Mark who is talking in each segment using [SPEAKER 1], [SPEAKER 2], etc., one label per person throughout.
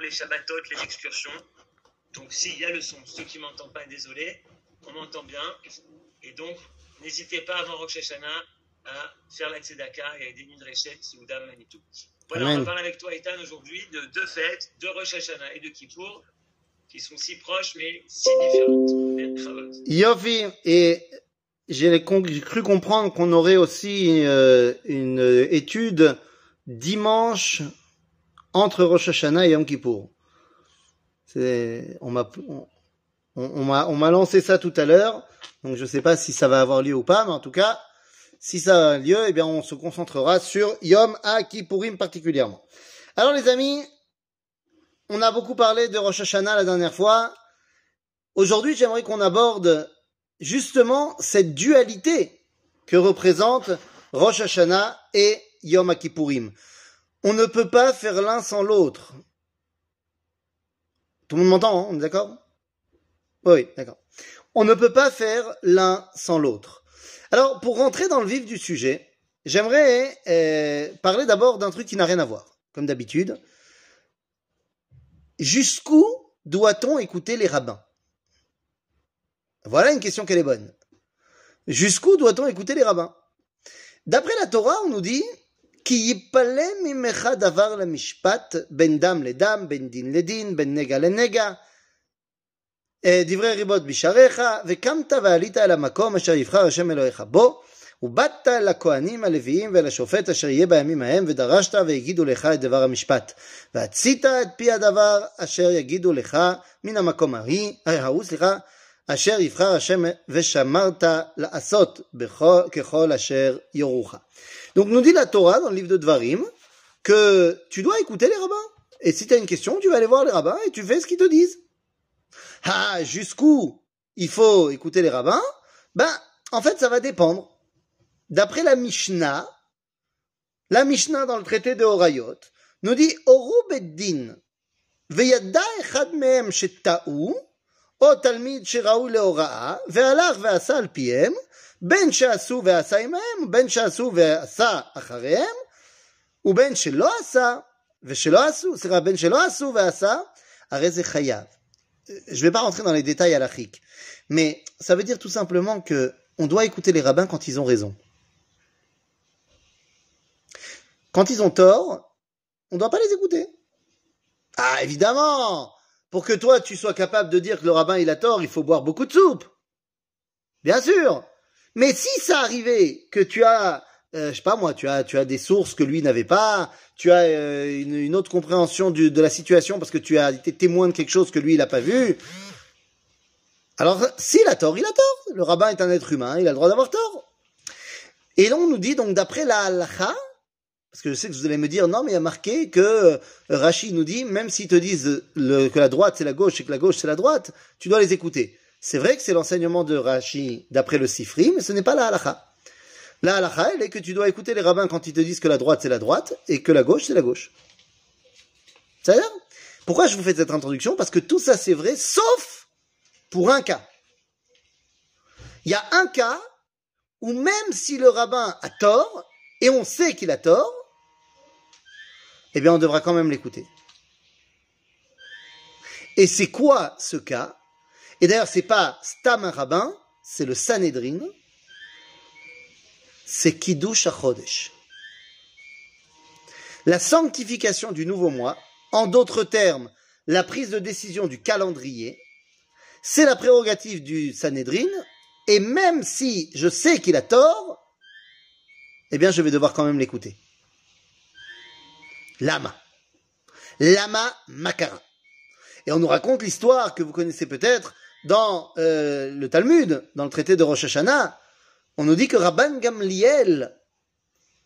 [SPEAKER 1] les Shabbatot, les excursions. Donc s'il y a le son, ceux qui m'entendent pas, désolé, on m'entend bien. Et donc, n'hésitez pas avant Rosh Hashanah à faire la Tzedaka et à aider une Rechet, Soudam, Manitou. Voilà, on va parler avec toi, Ethan, aujourd'hui de deux fêtes, de Rosh Hashanah et de Kippour, qui sont si proches mais si différentes.
[SPEAKER 2] Yofi, et j'ai cru comprendre qu'on aurait aussi euh, une étude dimanche entre Rosh Hashanah et Yom Kippour. On m'a on, on m'a lancé ça tout à l'heure, donc je ne sais pas si ça va avoir lieu ou pas, mais en tout cas, si ça a lieu, eh bien on se concentrera sur Yom Kippourim particulièrement. Alors les amis, on a beaucoup parlé de Rosh Hashanah la dernière fois. Aujourd'hui, j'aimerais qu'on aborde justement cette dualité que représente Rosh Hashanah et Yom Kippourim. On ne peut pas faire l'un sans l'autre. Tout le monde m'entend, hein on est d'accord? Oui, d'accord. On ne peut pas faire l'un sans l'autre. Alors, pour rentrer dans le vif du sujet, j'aimerais euh, parler d'abord d'un truc qui n'a rien à voir, comme d'habitude. Jusqu'où doit-on écouter les rabbins? Voilà une question qu'elle est bonne. Jusqu'où doit-on écouter les rabbins? D'après la Torah, on nous dit כי יפלא ממך דבר למשפט בין דם לדם, בין דין לדין, בין נגע לנגע. דברי ריבות בשעריך, וקמת ועלית אל המקום אשר יבחר השם אלוהיך בו, ובאת הכהנים הלוויים ואל השופט אשר יהיה בימים ההם, ודרשת והגידו לך את דבר המשפט. והצית את פי הדבר אשר יגידו לך מן המקום ההוא, סליחה, אשר יבחר השם ושמרת לעשות ככל אשר יורוך. Donc nous dit la Torah dans le livre de Dvarim que tu dois écouter les rabbins. Et si tu as une question, tu vas aller voir les rabbins et tu fais ce qu'ils te disent. Ah, jusqu'où il faut écouter les rabbins? Ben, en fait, ça va dépendre. D'après la Mishnah, la Mishnah dans le traité de Horayot nous dit Oru beddin veyadda echad mehem shetta'u o talmid lehora'a ve'alach ve'asa al piem בין שעשו ועשה עמהם, בין שעשו ועשה אחריהם, ובין שלא עשה ושלא עשו, סליחה, בין שלא עשו ועשה, הרי זה חייב. Je vais pas rentrer dans les détails halachiques, mais ça veut dire tout simplement que on doit écouter les rabbins quand ils ont raison. Quand ils ont tort, on ne doit pas les écouter. Ah, évidemment Pour que toi, tu sois capable de dire que le rabbin, il a tort, il faut boire beaucoup de soupe. Bien sûr mais si ça arrivait que tu as, euh, je sais pas moi, tu as, tu as des sources que lui n'avait pas, tu as euh, une, une, autre compréhension du, de la situation parce que tu as été témoin de quelque chose que lui il n'a pas vu. Alors, s'il a tort, il a tort. Le rabbin est un être humain, il a le droit d'avoir tort. Et là, on nous dit donc d'après la halakha, parce que je sais que vous allez me dire non, mais il y a marqué que euh, Rashi nous dit même s'ils te disent le, que la droite c'est la gauche et que la gauche c'est la droite, tu dois les écouter. C'est vrai que c'est l'enseignement de Rashi d'après le Sifri, mais ce n'est pas la halakha. La halakha, elle est que tu dois écouter les rabbins quand ils te disent que la droite c'est la droite et que la gauche c'est la gauche. Ça dire Pourquoi je vous fais cette introduction Parce que tout ça c'est vrai, sauf pour un cas. Il y a un cas où même si le rabbin a tort, et on sait qu'il a tort, eh bien on devra quand même l'écouter. Et c'est quoi ce cas et d'ailleurs, c'est pas Stam un rabbin, c'est le Sanhedrin, c'est Kiddush HaChodesh. La sanctification du nouveau mois, en d'autres termes, la prise de décision du calendrier, c'est la prérogative du Sanhedrin, et même si je sais qu'il a tort, eh bien, je vais devoir quand même l'écouter. Lama. Lama Makara. Et on nous raconte l'histoire que vous connaissez peut-être dans euh, le Talmud, dans le traité de Rosh Hashanah, on nous dit que Rabban Gamliel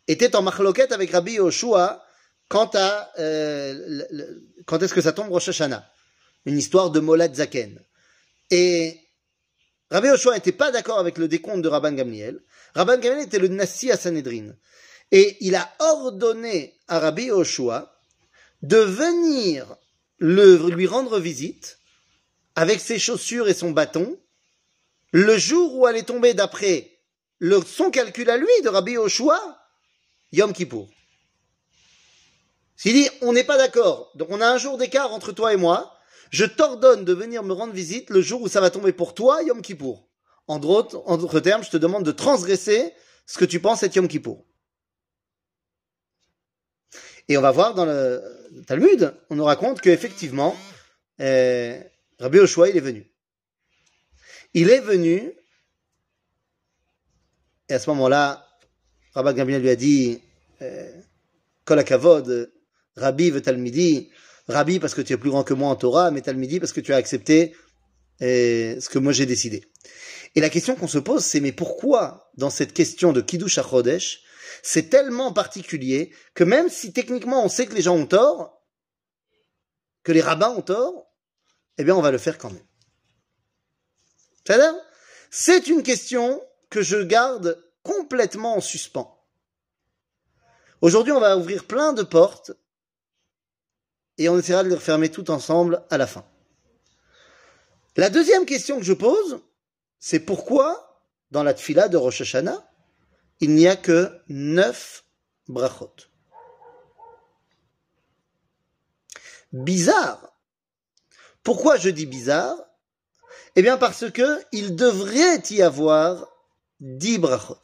[SPEAKER 2] était en machloket avec Rabbi Yoshua quant à euh, quand est-ce que ça tombe Rosh Hashanah? Une histoire de Molad Zaken. Et Rabbi Yoshua n'était pas d'accord avec le décompte de Rabban Gamliel. Rabban Gamliel était le Nassi à Sanhedrin. Et il a ordonné à Rabbi Yoshua de venir lui rendre visite avec ses chaussures et son bâton, le jour où elle est tombée d'après son calcul à lui de Rabbi Oshua, Yom Kippour. S'il dit, on n'est pas d'accord, donc on a un jour d'écart entre toi et moi, je t'ordonne de venir me rendre visite le jour où ça va tomber pour toi, Yom Kippour. En d'autres, en d'autres termes, je te demande de transgresser ce que tu penses être Yom Kippour. Et on va voir dans le Talmud, on nous raconte qu'effectivement, euh, Rabbi Oshua, il est venu. Il est venu, et à ce moment-là, Rabbi Gamliel lui a dit, euh, Kol Kavod, Rabbi veut Talmidi, Rabbi parce que tu es plus grand que moi en Torah, mais Talmidi parce que tu as accepté euh, ce que moi j'ai décidé. Et la question qu'on se pose, c'est mais pourquoi dans cette question de Kiddush HaChodesh, c'est tellement particulier que même si techniquement on sait que les gens ont tort, que les rabbins ont tort, eh bien on va le faire quand même. C'est une question que je garde complètement en suspens. Aujourd'hui, on va ouvrir plein de portes et on essaiera de les refermer tout ensemble à la fin. La deuxième question que je pose, c'est pourquoi dans la tfila de Rosh Hashanah, il n'y a que neuf brachot? Bizarre. Pourquoi je dis bizarre? Eh bien parce que il devrait y avoir dix brachot.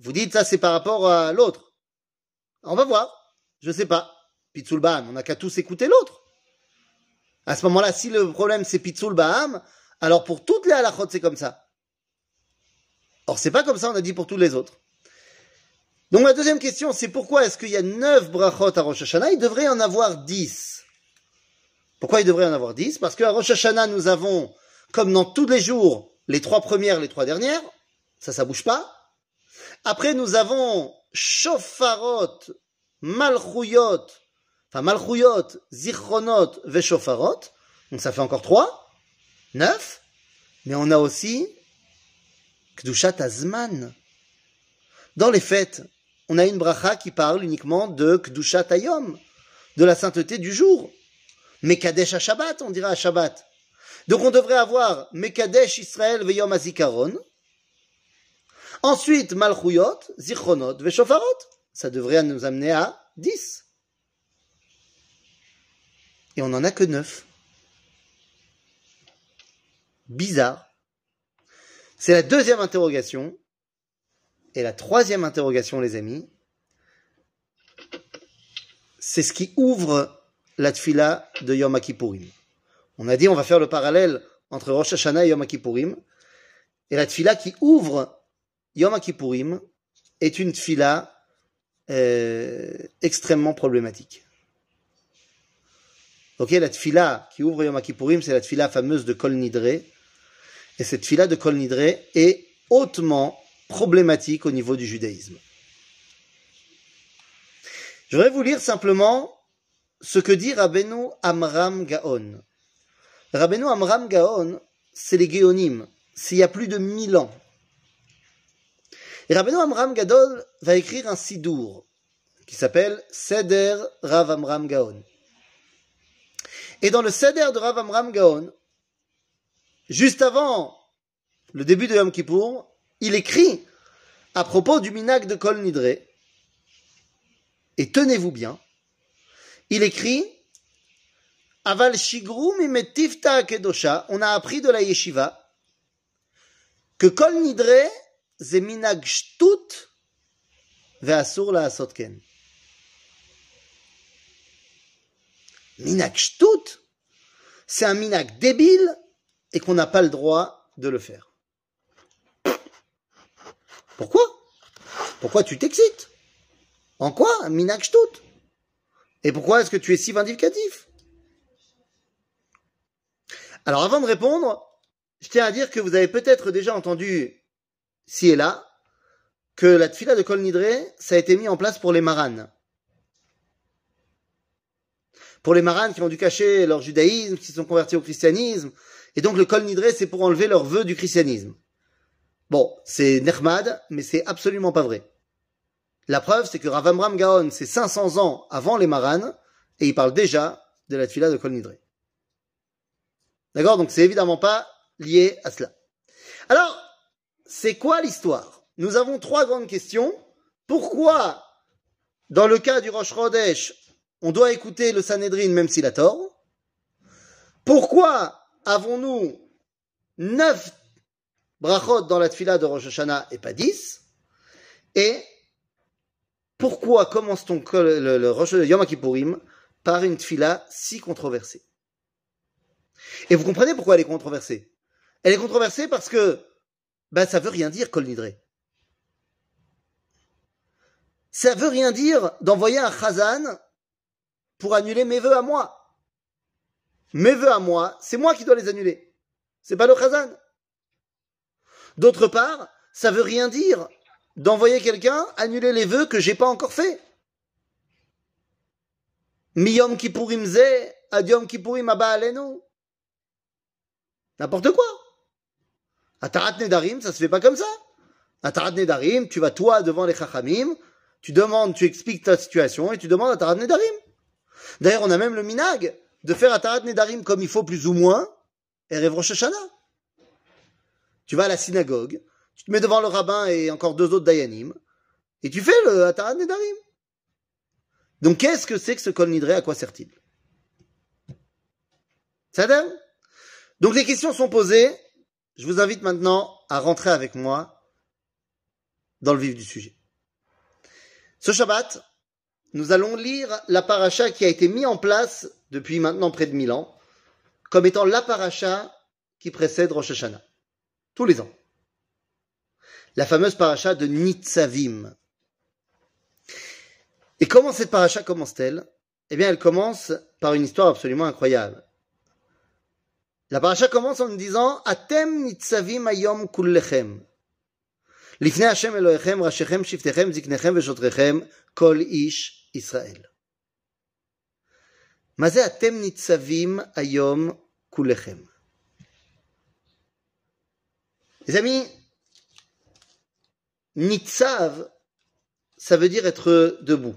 [SPEAKER 2] Vous dites ça c'est par rapport à l'autre. On va voir. Je sais pas. Pitsul ba'am. On n'a qu'à tous écouter l'autre. À ce moment-là, si le problème c'est pitsul ba'am, alors pour toutes les halachot, c'est comme ça. Or, c'est pas comme ça, on a dit pour tous les autres. Donc la deuxième question, c'est pourquoi est-ce qu'il y a neuf brachot à Rosh Hashanah? Il devrait en avoir dix. Pourquoi il devrait en avoir dix? Parce qu'à Rosh Hashanah, nous avons, comme dans tous les jours, les trois premières, les trois dernières. Ça, ça bouge pas. Après, nous avons Shofarot, Malchuyot, enfin Malchuyot, Zichronot, Veshofarot. Donc ça fait encore trois. Neuf. Mais on a aussi Kdushat Azman. Dans les fêtes, on a une bracha qui parle uniquement de Kdushat Ayom, de la sainteté du jour. Mekadesh à Shabbat, on dirait à Shabbat. Donc on devrait avoir Mekadesh Israël Veyom Azikaron. Ensuite, Malchuyot, Zichronot, Veshofarot. Ça devrait nous amener à 10. Et on n'en a que 9 bizarre C'est la deuxième interrogation. Et la troisième interrogation, les amis, c'est ce qui ouvre la tfila de Yom Kippourim. On a dit, on va faire le parallèle entre Rosh Hashanah et Yom Kippourim. Et la tfila qui ouvre Yom Kippourim est une tfila euh, extrêmement problématique. Ok, la tfila qui ouvre Yom Kippourim, c'est la tfila fameuse de Kol Nidre, et cette fila de Kol Nidre est hautement problématique au niveau du judaïsme. Je voudrais vous lire simplement ce que dit Rabbeinu Amram Gaon. Rabbeinu Amram Gaon, c'est les Géonim. C'est il y a plus de mille ans. Et Rabbeinu Amram Gadol va écrire un sidour qui s'appelle Seder Rav Amram Gaon. Et dans le Seder de Rav Amram Gaon, juste avant le début de Yom Kippour, il écrit à propos du minak de Kol Nidre, et tenez-vous bien, il écrit Aval Shigru Mimetifta Kedosha, on a appris de la yeshiva que Kol Nidre ze minag shtut ve'asur la asotken. Minag shtut, c'est un minag débile et qu'on n'a pas le droit de le faire. Pourquoi? Pourquoi tu t'excites? En quoi Minak Et pourquoi est-ce que tu es si vindicatif Alors avant de répondre, je tiens à dire que vous avez peut-être déjà entendu, ci et là, que la tfila de Kol Nidre, ça a été mis en place pour les maranes. Pour les maranes qui ont dû cacher leur judaïsme, qui se sont convertis au christianisme, et donc le Kol Nidre, c'est pour enlever leurs vœux du christianisme. Bon, c'est Nechmad, mais c'est absolument pas vrai. La preuve, c'est que Ravamram Gaon, c'est 500 ans avant les Maranes, et il parle déjà de la tfila de Kol Nidre. D'accord? Donc c'est évidemment pas lié à cela. Alors, c'est quoi l'histoire? Nous avons trois grandes questions. Pourquoi, dans le cas du Rosh Chodesh, on doit écouter le Sanhedrin même s'il a tort? Pourquoi avons-nous neuf brachot dans la tfila de Rosh Hashanah et pas dix Et pourquoi commence-t-on le, Rosh par une tfila si controversée? Et vous comprenez pourquoi elle est controversée? Elle est controversée parce que ben, ça veut rien dire Kol Nidre. Ça veut rien dire d'envoyer un chazan pour annuler mes vœux à moi. Mes vœux à moi, c'est moi qui dois les annuler. C'est pas le chazan. D'autre part, ça veut rien dire d'envoyer quelqu'un annuler les vœux que j'ai pas encore fait. Miyom kippurim ze, adiom kippurim abba alenu. N'importe quoi. Atarat nedarim, ça se fait pas comme ça. Atarat nedarim, tu vas toi devant les chachamim, tu demandes, tu expliques ta situation et tu demandes Atarat nedarim. D'ailleurs, on a même le minag de faire Atarat nedarim comme il faut plus ou moins, et Rosh Tu vas à la synagogue, tu te mets devant le rabbin et encore deux autres dayanim, et tu fais le Atarat nedarim. Donc, qu'est-ce que c'est que ce kol nidré À quoi sert-il? Ça Donc, les questions sont posées. Je vous invite maintenant à rentrer avec moi dans le vif du sujet. Ce Shabbat, nous allons lire la paracha qui a été mise en place depuis maintenant près de mille ans, comme étant la paracha qui précède Rosh Hashanah, tous les ans. La fameuse paracha de Nitzavim. Et comment cette paracha commence-t-elle Eh bien, elle commence par une histoire absolument incroyable. La paracha commence en disant Atem nitzavim ayom kullechem. לפני השם אלוהיכם, ראשיכם, שבטיכם, זקניכם ושוטריכם, כל איש ישראל. מה זה אתם ניצבים היום כולכם? les amis, nitzav, ça veut dire être debout.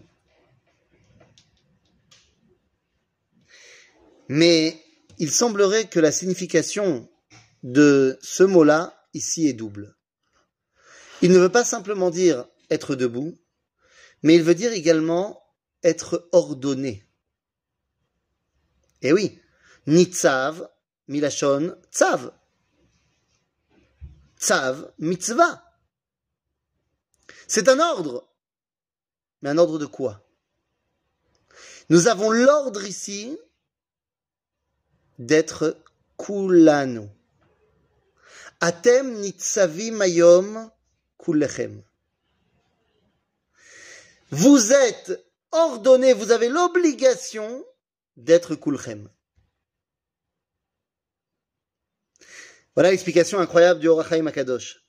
[SPEAKER 2] Mais il semblerait que la signification de ce mot-là ici est double. Il ne veut pas simplement dire être debout, mais il veut dire également être ordonné. Eh oui, nitzav, milachon, tzav. C'est un ordre. Mais un ordre de quoi? Nous avons l'ordre ici d'être kulanu. Atem nitzavi mayom vous êtes ordonné, vous avez l'obligation d'être kulchem. Voilà l'explication incroyable du Horachaim Akadosh.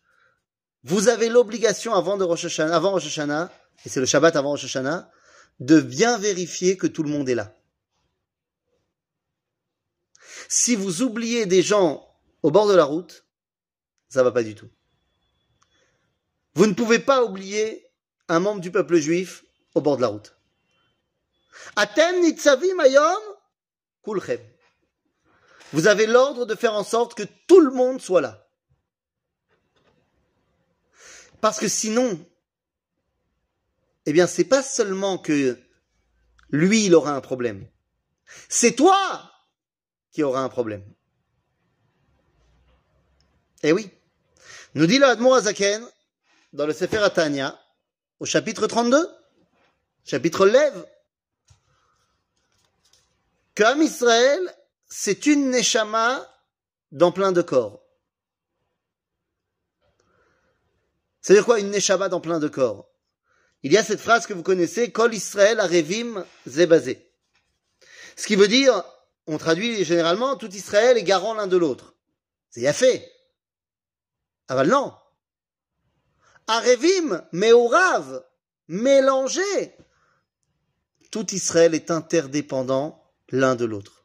[SPEAKER 2] Vous avez l'obligation avant de Rosh Hashanah, avant Rosh et c'est le Shabbat avant Rosh Hashanah, de bien vérifier que tout le monde est là. Si vous oubliez des gens au bord de la route, ça va pas du tout. Vous ne pouvez pas oublier un membre du peuple juif au bord de la route. Atem. Vous avez l'ordre de faire en sorte que tout le monde soit là. Parce que sinon, eh bien, c'est pas seulement que lui, il aura un problème. C'est toi qui aura un problème. Eh oui. Nous dit le dans le Sefer Atania, au chapitre 32, chapitre Lève, qu'Am Israël, c'est une Neshama dans plein de corps. C'est-à-dire quoi une Neshama dans plein de corps? Il y a cette phrase que vous connaissez, Kol Israël Arevim Zebazé. Ce qui veut dire, on traduit généralement, tout Israël est garant l'un de l'autre. C'est fait. Ah ben non Arevim, Meorav, mélangé. Tout Israël est interdépendant l'un de l'autre.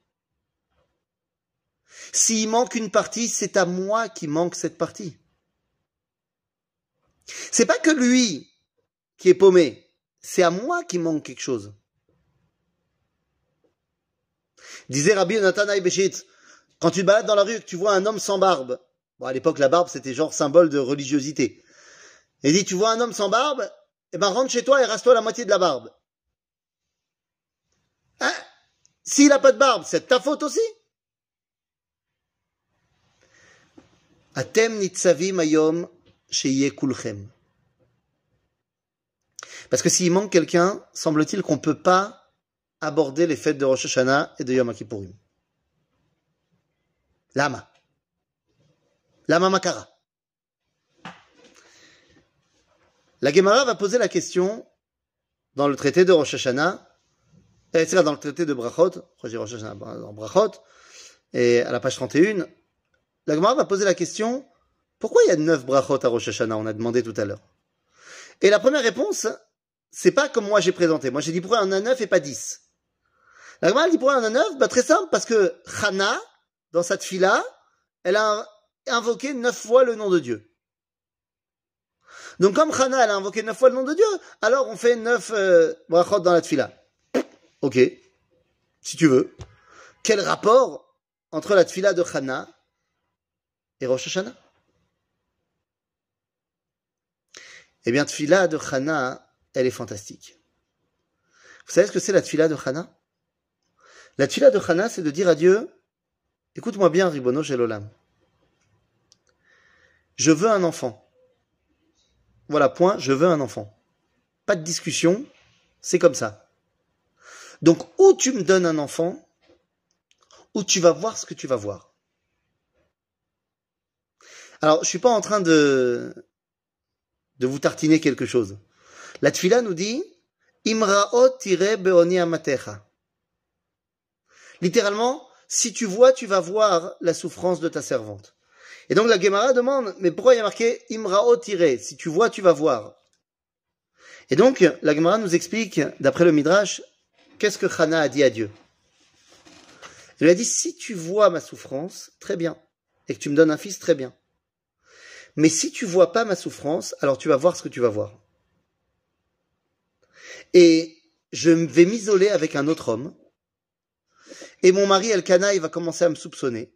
[SPEAKER 2] S'il manque une partie, c'est à moi qui manque cette partie. C'est pas que lui qui est paumé, c'est à moi qui manque quelque chose. Disait Rabbi Yonatan quand tu te balades dans la rue et que tu vois un homme sans barbe, bon à l'époque la barbe c'était genre symbole de religiosité, Il dit, tu vois un homme sans barbe, eh ben rentre chez toi et rase-toi la moitié de la barbe. Hein? S'il n'a pas de barbe, c'est ta faute aussi. Atem nitzavim ayom sheye kulchem. Parce que s'il manque quelqu'un, semble-t-il qu'on ne peut pas aborder les fêtes de Rosh Hashanah et de Yom Kippourim. Lama. Lama Makara. La Gemara va poser la question dans le traité de Rosh Hashanah, euh, c'est là dans le traité de Brachot, dans Brachot, et à la page 31, la Gemara va poser la question, pourquoi il y a neuf Brachot à Rosh Hashanah? On a demandé tout à l'heure. Et la première réponse, c'est pas comme moi j'ai présenté. Moi j'ai dit pourquoi il y en a neuf et pas dix? La Gemara dit pourquoi il y en a neuf? Bah, Très simple, parce que Chana, dans cette fila, elle a invoqué neuf fois le nom de Dieu. Donc comme Chana, elle a invoqué neuf fois le nom de Dieu, alors on fait neuf euh, brachot dans la tfila. Ok, si tu veux. Quel rapport entre la tfila de Chana et Rosh Hashanah? Eh bien, tfila de Chana, elle est fantastique. Vous savez ce que c'est la tfila de Chana? La tfila de Chana, c'est de dire à Dieu, écoute-moi bien, Ribono Shelolam. Je veux un enfant. Voilà, point, je veux un enfant. Pas de discussion, c'est comme ça. Donc, ou tu me donnes un enfant, ou tu vas voir ce que tu vas voir. Alors, je suis pas en train de, de vous tartiner quelque chose. La tfila nous dit, Imraot tire beoni amatecha. Littéralement, si tu vois, tu vas voir la souffrance de ta servante. Et donc la Gemara demande, mais pourquoi il y a marqué Imrao tiré Si tu vois, tu vas voir. Et donc la Gemara nous explique, d'après le Midrash, qu'est-ce que Chana a dit à Dieu? Il lui a dit, si tu vois ma souffrance, très bien. Et que tu me donnes un fils, très bien. Mais si tu vois pas ma souffrance, alors tu vas voir ce que tu vas voir. Et je vais m'isoler avec un autre homme. Et mon mari Elkana, il va commencer à me soupçonner.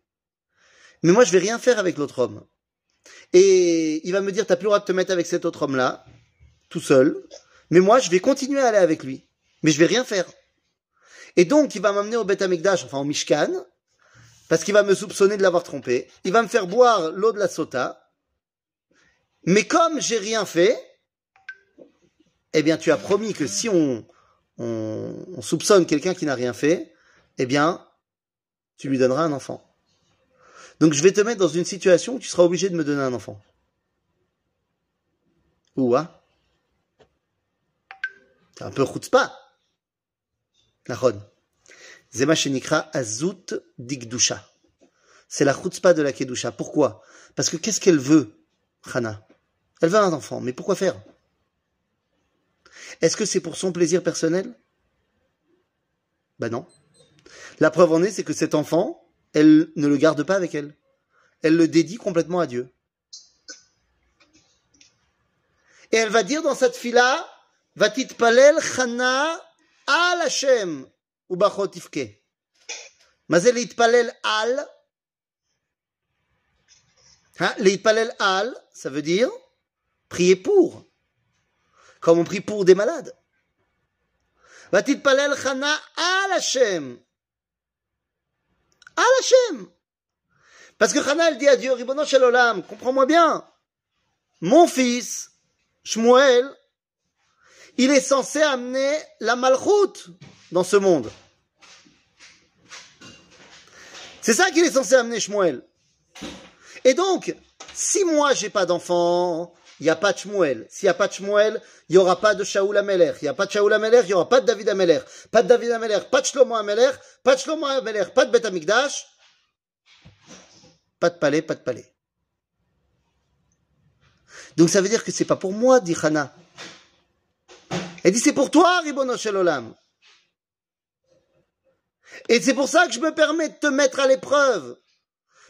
[SPEAKER 2] Mais moi, je vais rien faire avec l'autre homme. Et il va me dire, t'as plus le droit de te mettre avec cet autre homme-là, tout seul. Mais moi, je vais continuer à aller avec lui. Mais je vais rien faire. Et donc, il va m'amener au Beth Amikdash, enfin au Mishkan, parce qu'il va me soupçonner de l'avoir trompé. Il va me faire boire l'eau de la sota. Mais comme j'ai rien fait, eh bien, tu as promis que si on, on, on soupçonne quelqu'un qui n'a rien fait, eh bien, tu lui donneras un enfant. Donc je vais te mettre dans une situation où tu seras obligé de me donner un enfant. Ouah. C'est un peu chutzpah. Nachon. Zema azut digdusha. C'est la chutzpah de la kedusha. Pourquoi? Parce que qu'est-ce qu'elle veut, Hana? Elle veut un enfant, mais pourquoi faire? Est-ce que c'est pour son plaisir personnel? Ben non. La preuve en est, c'est que cet enfant, elle ne le garde pas avec elle. Elle le dédie complètement à Dieu. Et elle va dire dans cette fila, Vatit palel chana al Hashem ou bachot ifke. Mazel palel al. Hein, palel al, ça veut dire prier pour. Comme on prie pour des malades. Palel chana al Hashem. Al Hashem. Parce que Hana, elle dit à Dieu, Ribono Olam, comprends-moi bien. Mon fils, Shmuel, il est censé amener la malchoute dans ce monde. C'est ça qu'il est censé amener Shmuel. Et donc, si moi j'ai pas d'enfant, il n'y a pas de Shmuel. S'il n'y a pas de Shmuel, il n'y aura pas de Shaoul Ameler. Il n'y a pas de Shaoul Ameler, il n'y aura pas de David Ameler. Pas de David Ameler, pas de Shlomo Ameler, pas de Shlomo Ameler, pas de Bet Amikdash. Pas de palais, pas de palais. Donc ça veut dire que c'est pas pour moi, dit Hana. Elle dit c'est pour toi, Ribono. Et c'est pour ça que je me permets de te mettre à l'épreuve.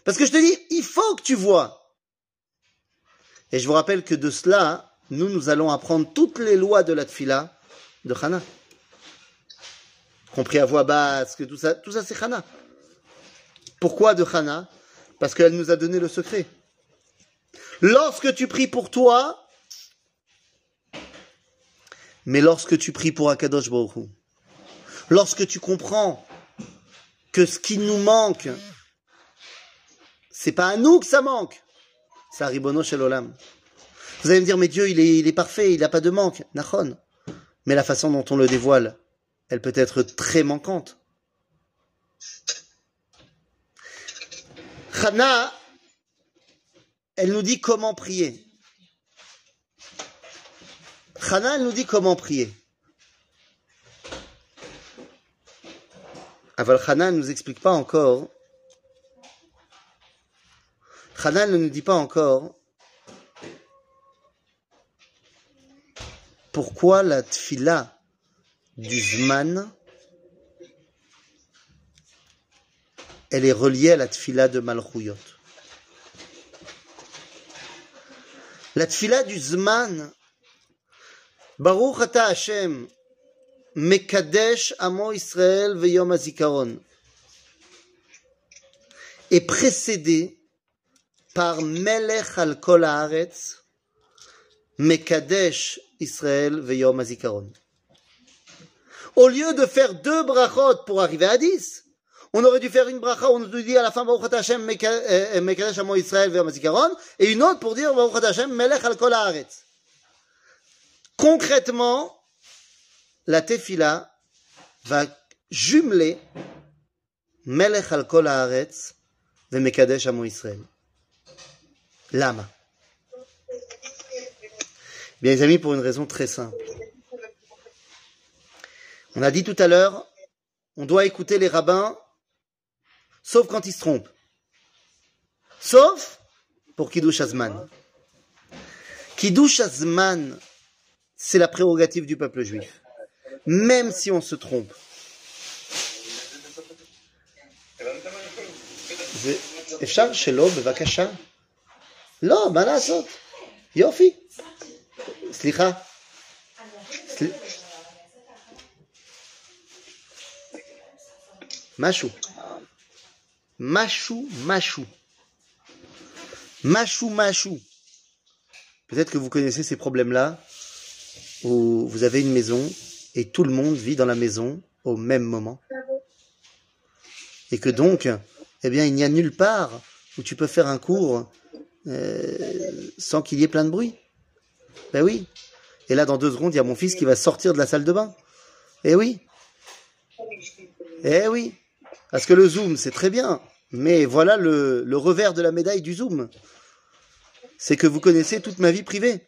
[SPEAKER 2] Parce que je te dis, il faut que tu vois. Et je vous rappelle que de cela, nous, nous allons apprendre toutes les lois de la tfila de Hana. Compris à voix basse, que tout ça, tout ça c'est Hana. Pourquoi de Hana parce qu'elle nous a donné le secret. Lorsque tu pries pour toi, Mais lorsque tu pries pour Akadosh Baruch lorsque tu comprends que ce qui nous manque, c'est pas à nous que ça manque, c'est à Ribono Shel Olam. Vous allez me dire, mais Dieu, il est, parfait, il n'a pas de manque. Nachon. Mais la façon dont on le dévoile, elle peut être très manquante. Chana, elle nous dit comment prier. Chana, elle nous dit comment prier. Aval Chana ne nous explique pas encore. Chana ne nous dit pas encore pourquoi la tfila du Zman elle est reliée à la tfila de Malchuyot. La tfila du Zman, Baruch ata Hashem, Mekadesh Amo Israël Veyom Azikaron, est précédée par Melech al Kol Haaretz, Mekadesh Israël Veyom Azikaron. Au lieu de faire deux brachot pour arriver à dix, on aurait dû faire une bracha où on nous dit à la fin Baruch Hashem Mekadesh Amo Israël Veyom Azikaron et une autre pour dire Baruch Hashem Melech al Kol Haaretz. Concrètement, la tefila va jumeler Melech al Kol Haaretz Mekadesh Amo Israël. Lama. Bien les amis, pour une raison très simple. On a dit tout à l'heure, on doit écouter les rabbins, sauf quand ils se trompent. Sauf pour Kiddush Azman. Kiddush Azman, c'est la prérogative du peuple juif. Même si on se trompe. אפשר שלא, בבקשה? לא, מה לעשות? יופי. סליחה. סל... משהו. משהו, משהו. Machou, machou. Peut-être que vous connaissez ces problèmes-là, où vous avez une maison et tout le monde vit dans la maison au même moment. Et que donc, eh bien, il n'y a nulle part où tu peux faire un cours euh, sans qu'il y ait plein de bruit. Ben oui. Et là, dans deux secondes, il y a mon fils qui va sortir de la salle de bain. Eh oui. Eh oui. Parce que le zoom, c'est très bien. Mais voilà le, le revers de la médaille du zoom. C'est que vous connaissez toute ma vie privée.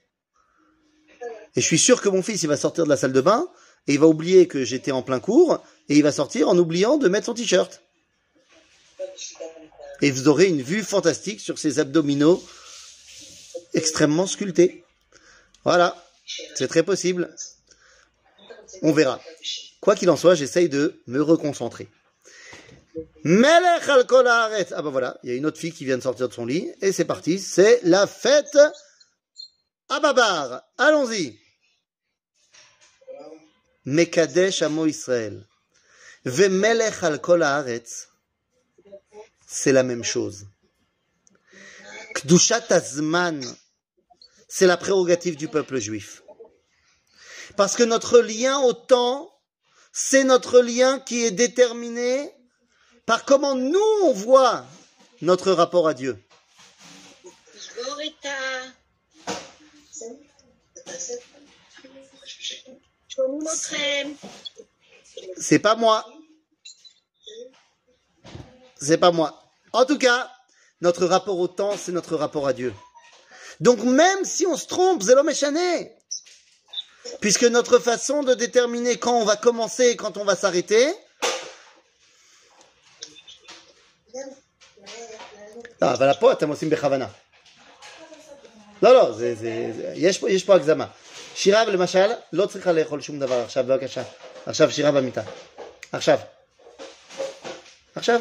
[SPEAKER 2] Et je suis sûr que mon fils, il va sortir de la salle de bain et il va oublier que j'étais en plein cours et il va sortir en oubliant de mettre son t-shirt. Et vous aurez une vue fantastique sur ses abdominaux extrêmement sculptés. Voilà, c'est très possible. On verra. Quoi qu'il en soit, j'essaye de me reconcentrer. Melech al. Ah ben voilà, il y a une autre fille qui vient de sortir de son lit et c'est parti, c'est la fête à Babar. Allons-y. Mekadesh amo Israël. Ve melech al. C'est la même chose. Kdushat azman. C'est la prérogative du peuple juif. Parce que notre lien au temps, c'est notre lien qui est déterminé par comment nous on voit notre rapport à Dieu. C'est pas moi. C'est pas moi. En tout cas, notre rapport au temps, c'est notre rapport à Dieu. Donc même si on se trompe, c'est l'homme échané. Puisque notre façon de déterminer quand on va commencer et quand on va s'arrêter, לא, אבל פה אתם עושים בכוונה. לא, לא, זה, זה, זה, יש, פה, יש פה הגזמה. שירה למשל לא צריכה לאכול שום דבר עכשיו, בבקשה. עכשיו שירה במיטה. עכשיו. עכשיו.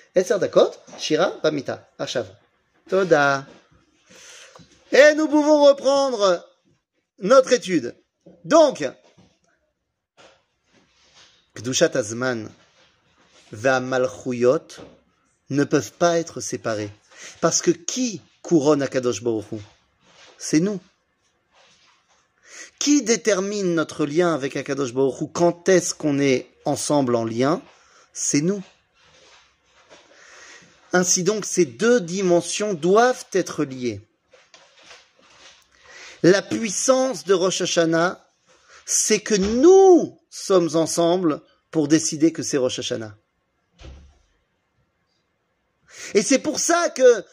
[SPEAKER 2] Esser Dakot, Shira, Bamita, Toda. Et nous pouvons reprendre notre étude. Donc, Kdushat Azman Malchuyot ne peuvent pas être séparés. Parce que qui couronne Akadosh Baruch Hu? C'est nous. Qui détermine notre lien avec Akadosh Baruch Hu? Quand est-ce qu'on est ensemble en lien? C'est nous. Ainsi donc, ces deux dimensions doivent être liées. La puissance de Rosh Hashanah, c'est que nous sommes ensemble pour décider que c'est Rosh Hashanah. Et c'est pour ça que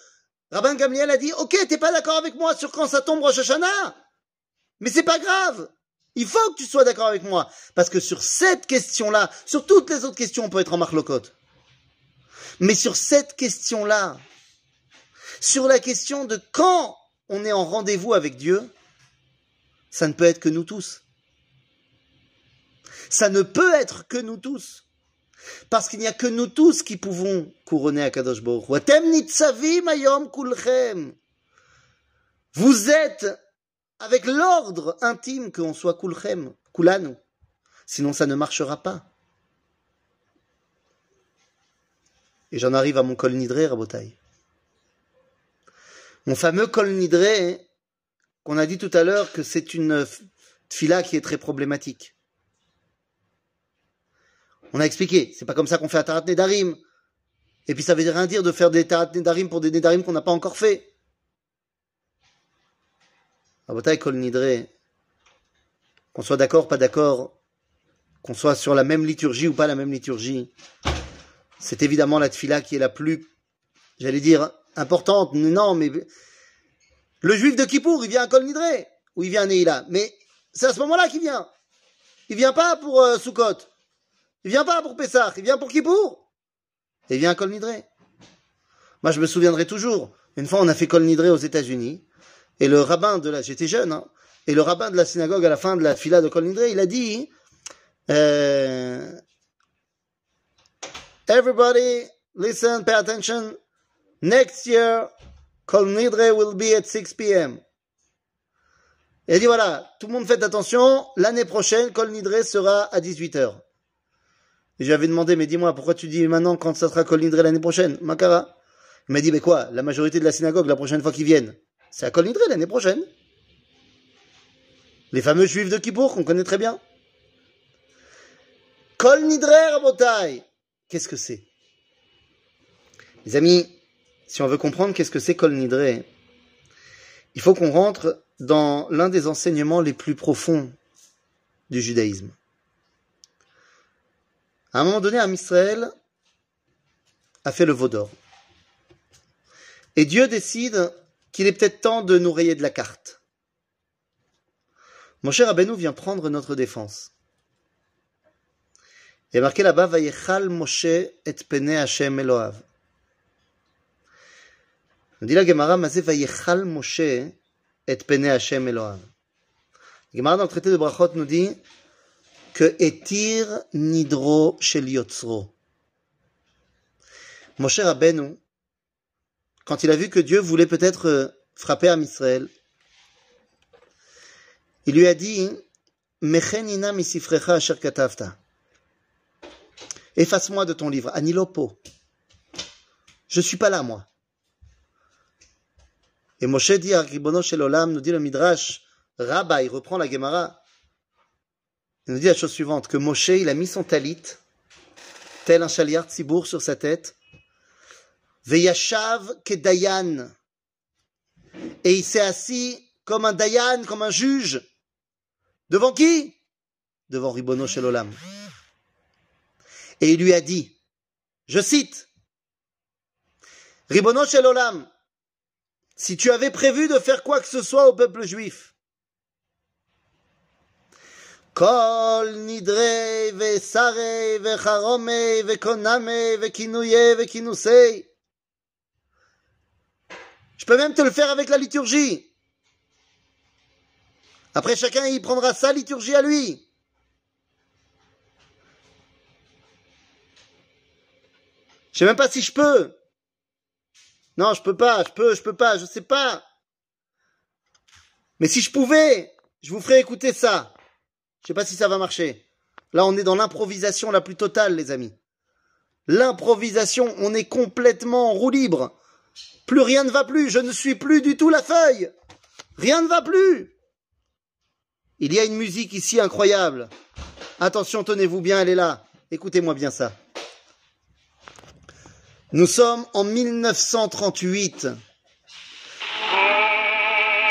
[SPEAKER 2] Rabban Gamliel a dit, ok, t'es pas d'accord avec moi sur quand ça tombe Rosh Hashanah, mais c'est pas grave. Il faut que tu sois d'accord avec moi. Parce que sur cette question-là, sur toutes les autres questions, on peut être en marlocote. Mais sur cette question-là, sur la question de quand on est en rendez-vous avec Dieu, ça ne peut être que nous tous. Ça ne peut être que nous tous. Parce qu'il n'y a que nous tous qui pouvons couronner Akadosh Baruch Vous êtes avec l'ordre intime qu'on soit kulchem, kulanu. Sinon, ça ne marchera pas. Et j'en arrive à mon kol nidré. Mon fameux kol nidré, qu'on a dit tout à l'heure que c'est une fila qui est très problématique. On a expliqué, c'est pas comme ça qu'on fait un tarat nedarim. Et puis ça veut rien dire de faire des tarat nedarim pour des nedarim qu'on n'a pas encore fait. Rabotai kol nidré, qu'on soit d'accord, pas d'accord, qu'on soit sur la même liturgie ou pas la même liturgie, c'est évidemment la tfila qui est la plus, j'allais dire, importante. Non, mais le juif de Kippour, il vient à Kol ou il vient à Neila. Mais c'est à ce moment-là qu'il vient. Il vient pas pour euh, Sukkot. Il vient pas pour Pessah. Il vient pour Kippour. il vient à Kol. Moi, je me souviendrai toujours. Une fois, on a fait Kol aux États-Unis. Et le rabbin de la, j'étais jeune, hein, et le rabbin de la synagogue à la fin de la fila de Kol il a dit, euh, Everybody, listen, pay attention. Next year, Kol Nidre will be at 6 p.m. Il dit voilà, tout le monde fait attention, l'année prochaine, Kol Nidre sera à 18h. Et j'avais demandé, mais dis-moi, pourquoi tu dis maintenant quand ça sera Kol Nidre l'année prochaine? Makara Il m'a dit, mais quoi? La majorité de la synagogue, la prochaine fois qu'ils viennent, c'est à Kol Nidre l'année prochaine. Les fameux juifs de Kippour qu'on connaît très bien. Kol Nidre Rabotai Qu'est-ce que c'est? Les amis, si on veut comprendre qu'est-ce que c'est Kol Nidre, il faut qu'on rentre dans l'un des enseignements les plus profonds du judaïsme. À un moment donné, Israël a fait le veau d'or. Et Dieu décide qu'il est peut-être temps de nous rayer de la carte. Mon cher Abenou vient prendre notre défense. Il y a marqué là-bas, Vayechal Moshe et Pene Hashem Eloav. On dit la Gemara, Mazé Vayechal Moshe et Pene Hashem Eloav. La Gemara dans le traité de Brachot nous dit que Etir Nidro Shel Yotzro. Moshe Rabbeinu, quand il a vu que Dieu voulait peut-être frapper à Israël, il lui a dit, Mechenina misifrecha asher katavta. Efface-moi de ton livre. Anilopo. Je suis pas là, moi. Et Moshe dit à Ribono Olam, nous dit le Midrash, Rabba, il reprend la Gemara. Il nous dit la chose suivante, que Moshe, il a mis son talit, tel un chaliard tzibour sur sa tête, Veyashav kedayan. Et il s'est assis comme un dayan, comme un juge. Devant qui? Devant Ribono Olam. Et il lui a dit, je cite, Ribono Shel Olam, si tu avais prévu de faire quoi que ce soit au peuple juif. Je peux même te le faire avec la liturgie. Après, chacun y prendra sa liturgie à lui. Je sais même pas si je peux. Non, je peux pas, je peux, je peux pas, je sais pas. Mais si je pouvais, je vous ferais écouter ça. Je sais pas si ça va marcher. Là, on est dans l'improvisation la plus totale, les amis. L'improvisation, on est complètement en roue libre. Plus rien ne va plus, je ne suis plus du tout la feuille. Rien ne va plus. Il y a une musique ici incroyable. Attention, tenez-vous bien, elle est là. Écoutez-moi bien ça. Nous sommes en 1938.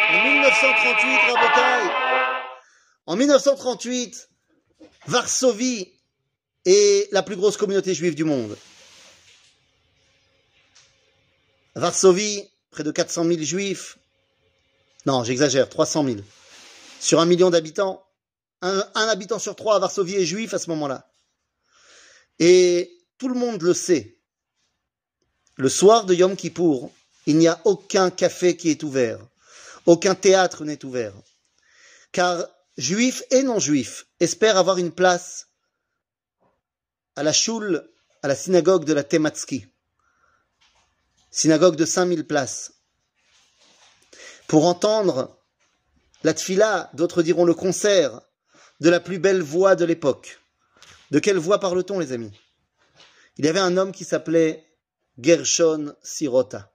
[SPEAKER 2] En 1938, Rabotaille. En 1938, Varsovie est la plus grosse communauté juive du monde. Varsovie, près de 400 000 juifs. Non, j'exagère, 300 000. Sur un million d'habitants. Un habitant sur trois à Varsovie est juif à ce moment-là. Et tout le monde le sait. Le soir de Yom Kippour, il n'y a aucun café qui est ouvert, aucun théâtre n'est ouvert, car juifs et non-juifs espèrent avoir une place à la choule, à la synagogue de la Tematsky, synagogue de 5000 places, pour entendre la tfila, d'autres diront le concert, de la plus belle voix de l'époque. De quelle voix parle-t-on, les amis? Il y avait un homme qui s'appelait Gershon Sirota.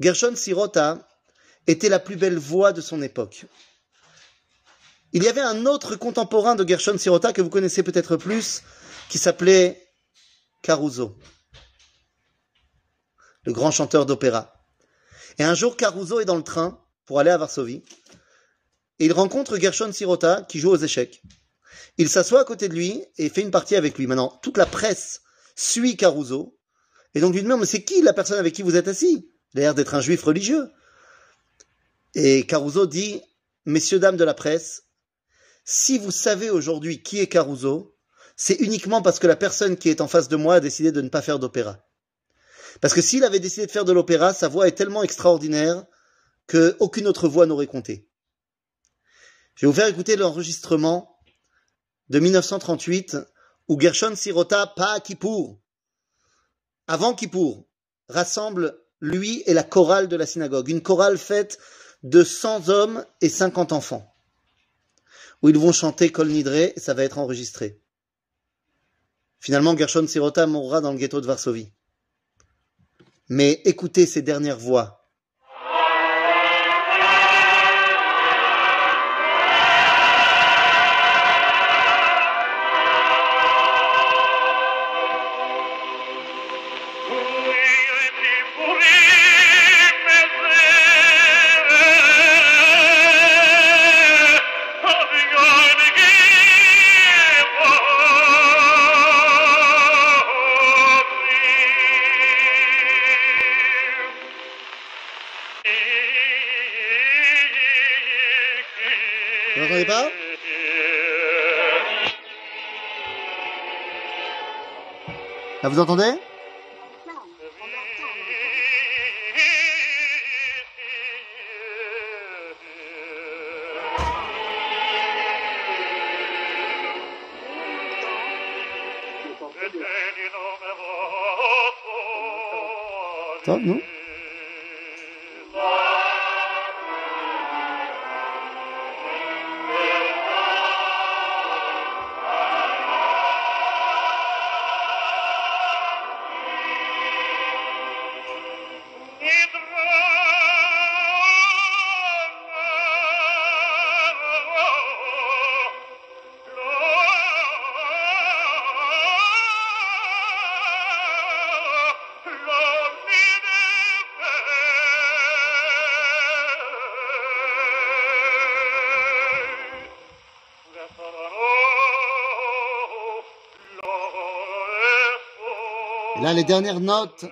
[SPEAKER 2] Gershon Sirota était la plus belle voix de son époque. Il y avait un autre contemporain de Gershon Sirota que vous connaissez peut-être plus, qui s'appelait Caruso, le grand chanteur d'opéra. Et un jour, Caruso est dans le train pour aller à Varsovie, et il rencontre Gershon Sirota qui joue aux échecs. Il s'assoit à côté de lui et fait une partie avec lui. Maintenant, toute la presse suit Caruso, et donc lui demande, mais c'est qui la personne avec qui vous êtes assis? Il l'air d'être un juif religieux. Et Caruso dit, messieurs, dames de la presse, si vous savez aujourd'hui qui est Caruso, c'est uniquement parce que la personne qui est en face de moi a décidé de ne pas faire d'opéra. Parce que s'il avait décidé de faire de l'opéra, sa voix est tellement extraordinaire qu'aucune autre voix n'aurait compté. Je vais vous faire écouter l'enregistrement de 1938 où Gershon Sirota, pas à Kippour, avant Kippour, rassemble lui et la chorale de la synagogue, une chorale faite de 100 hommes et 50 enfants, où ils vont chanter Kol Nidre et ça va être enregistré. Finalement, Gershon Sirota mourra dans le ghetto de Varsovie. Mais écoutez ces dernières voix vous entendez non Les dernières notes.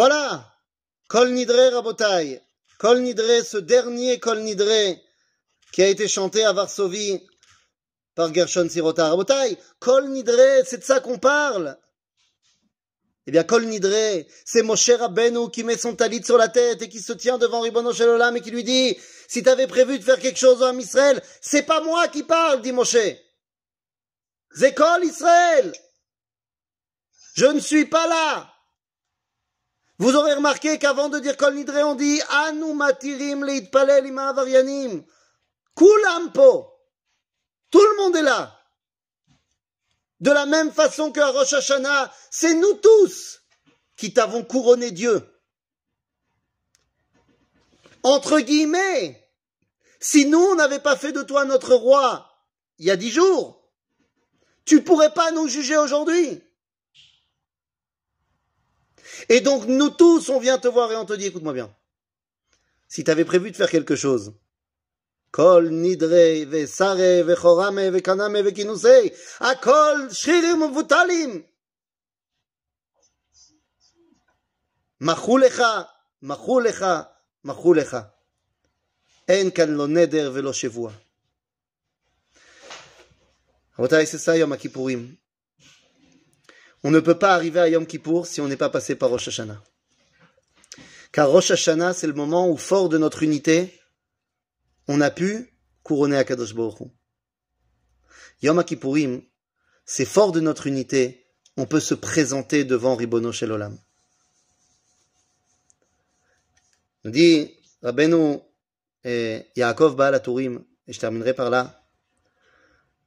[SPEAKER 2] Voilà, Kol Nidre Rabotai, Kol Nidre, ce dernier Kol Nidre qui a été chanté à Varsovie par Gershon Sirota. Rabotai, Kol Nidre, c'est de ça qu'on parle. Eh bien, Kol Nidre, c'est Moshe Rabbeinu qui met son talit sur la tête et qui se tient devant Ribono Shelolam et qui lui dit, si t'avais prévu de faire quelque chose en Israël, c'est pas moi qui parle, dit Moshe. C'est Israël. Je ne suis pas là. Vous aurez remarqué qu'avant de dire Kol Nidre, on dit Anu matirim leitpalel ima avarianim. Kulam po. Tout le monde est là. De la même façon que à Rosh Hashanah, c'est nous tous qui t'avons couronné Dieu. Entre guillemets, si nous, on n'avait pas fait de toi notre roi il y a dix jours, tu pourrais pas nous juger aujourd'hui. Et donc, nous tous, on vient te voir et on te dit, écoute-moi bien. Si tu avais prévu de faire quelque chose, Kol nidre ve sare ve chorame ve kaname ve kinusei, akol shririm vutalim. מחו לך, מחו לך, מחו לך. אין כאן לא נדר ולא שבוע. רבותיי, c'est ça יום הכיפורים. On ne peut pas arriver à Yom Kippour si on n'est pas passé par Rosh Hashanah. Car Rosh Hashanah, c'est le moment où, fort de notre unité, on a pu couronner Akadosh Baruch Hu. Yom Kippourim, c'est fort de notre unité, on peut se présenter devant Ribono Shel Olam. Nous dit Rabbeinu Yaakov Baal Aturim, et je terminerai par là.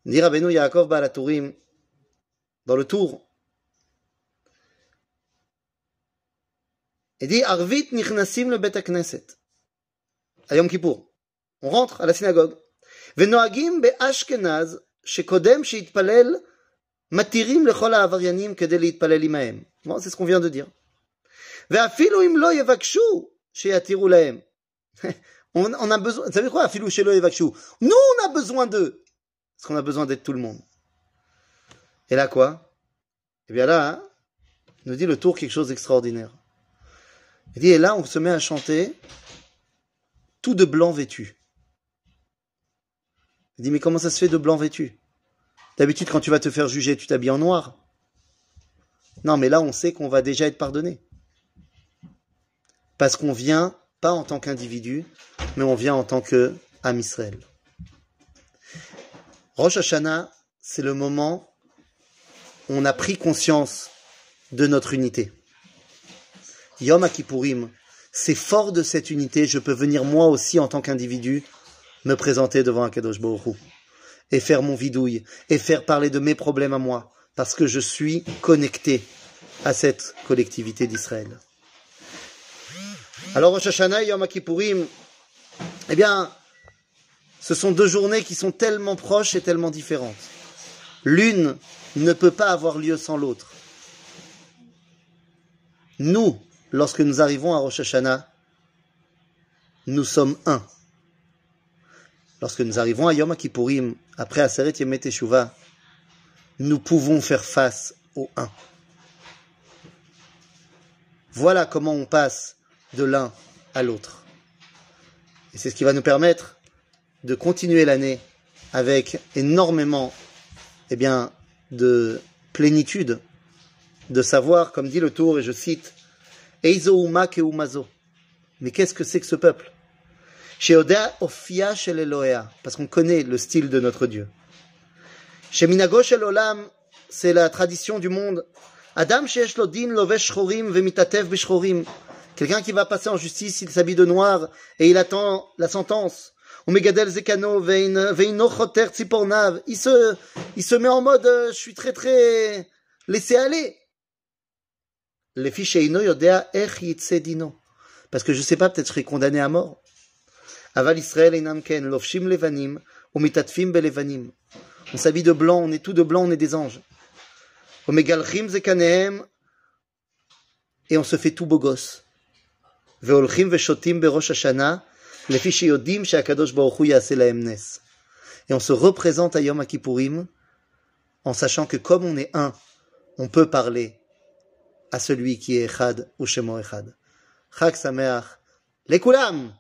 [SPEAKER 2] Nous dit Rabbeinu Yaakov Baal Aturim, dans le tour, Il dit Arvit nichnasim le bet knesset. À Yom Kippour. On rentre à la synagogue. ונוהגים באשכנז שקודם שיתפלל מתירים לכל העבריינים כדי להתפלל עמהם. Bon, c'est ce qu'on vient de dire. ואפילו אם לא יבקשו שיתירו להם. on, on a besoin, vous savez quoi, אפילו שלא יבקשו. Nous, on a besoin d'eux. Parce qu'on a besoin d'être tout le monde. Et là, quoi Eh bien là, hein, nous dit le tour quelque chose d'extraordinaire. Il dit, et là, on se met à chanter tout de blanc vêtu. Il dit, mais comment ça se fait de blanc vêtu? D'habitude, quand tu vas te faire juger, tu t'habilles en noir. Non, mais là, on sait qu'on va déjà être pardonné. Parce qu'on vient pas en tant qu'individu, mais on vient en tant que Am Israël. Rosh Hashanah, c'est le moment où on a pris conscience de notre unité. Yom Kippourim, c'est fort de cette unité, je peux venir moi aussi en tant qu'individu me présenter devant Akadosh Baruch et faire mon vidouille et faire parler de mes problèmes à moi parce que je suis connecté à cette collectivité d'Israël. Alors Rosh et Yom Kippourim, eh bien, ce sont deux journées qui sont tellement proches et tellement différentes. L'une ne peut pas avoir lieu sans l'autre. Nous, lorsque nous arrivons à Rosh Hashanah, nous sommes un. Lorsque nous arrivons à Yom Kippourim, après Aseret Yemet Teshuvah, nous pouvons faire face au un. Voilà comment on passe de l'un à l'autre. Et c'est ce qui va nous permettre de continuer l'année avec énormément eh de plénitude, de savoir, comme dit le tour, et je cite, Eizo uma ke umazo. Mais qu'est-ce que c'est que ce peuple? Sheodea ofia shel Elohea, parce qu'on connaît le style de notre Dieu. Chez Minago shel Olam, c'est la tradition du monde. Adam sheesh lo din lovesh shchorim vemitatev bishchorim. Quelqu'un qui va passer en justice, il s'habille de noir et il attend la sentence. Umegadel zekano veino choter tzipornav. Il se, il se met en mode, euh, je suis très très laissé aller. Les fiches yodea ech dino. Parce que je sais pas, peut-être je serai condamné à mort. Aval Israël inam ken, lofshim levanim, umitatfim belevanim. On s'habille de blanc, on est tout de blanc, on est des anges. Omegalchim zekanehem, et on se fait tout beau gosse. Veolchim veshotim berosh Hashanah, lefi sheyodim she'akadosh baruch hu yaseh lahem nes. Et on se représente à Yom Kippourim en sachant que comme on est un, on peut parler à celui qui est Echad ou Shemo Echad. Chag Sameach, Lekulam!